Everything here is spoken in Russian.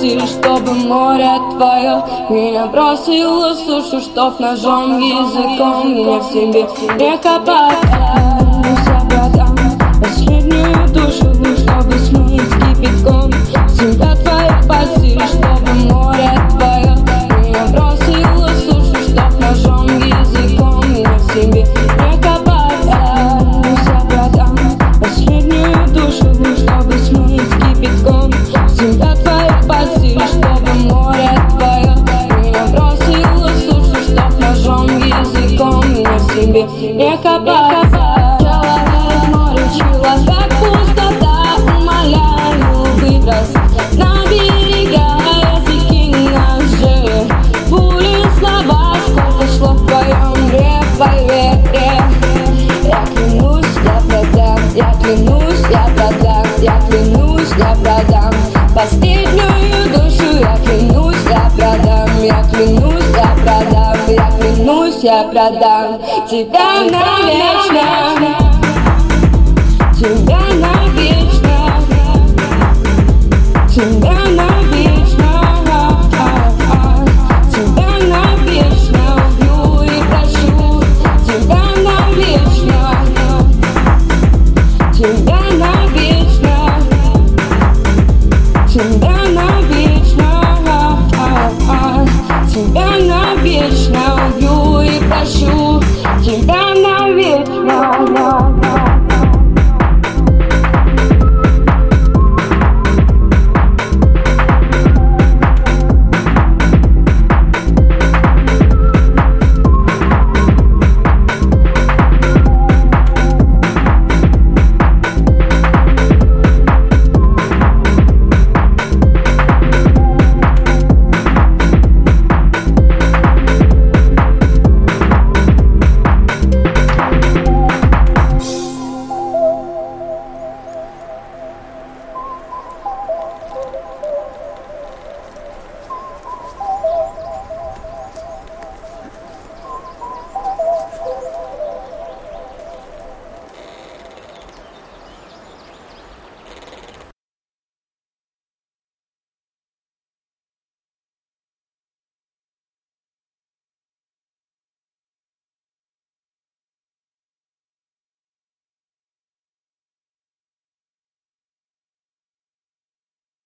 просили, чтобы море твое Меня бросило сушу, чтоб ножом, языком Меня в себе река покалась Последнюю душу, чтобы смыть кипятком. продам тебя навечно, тебя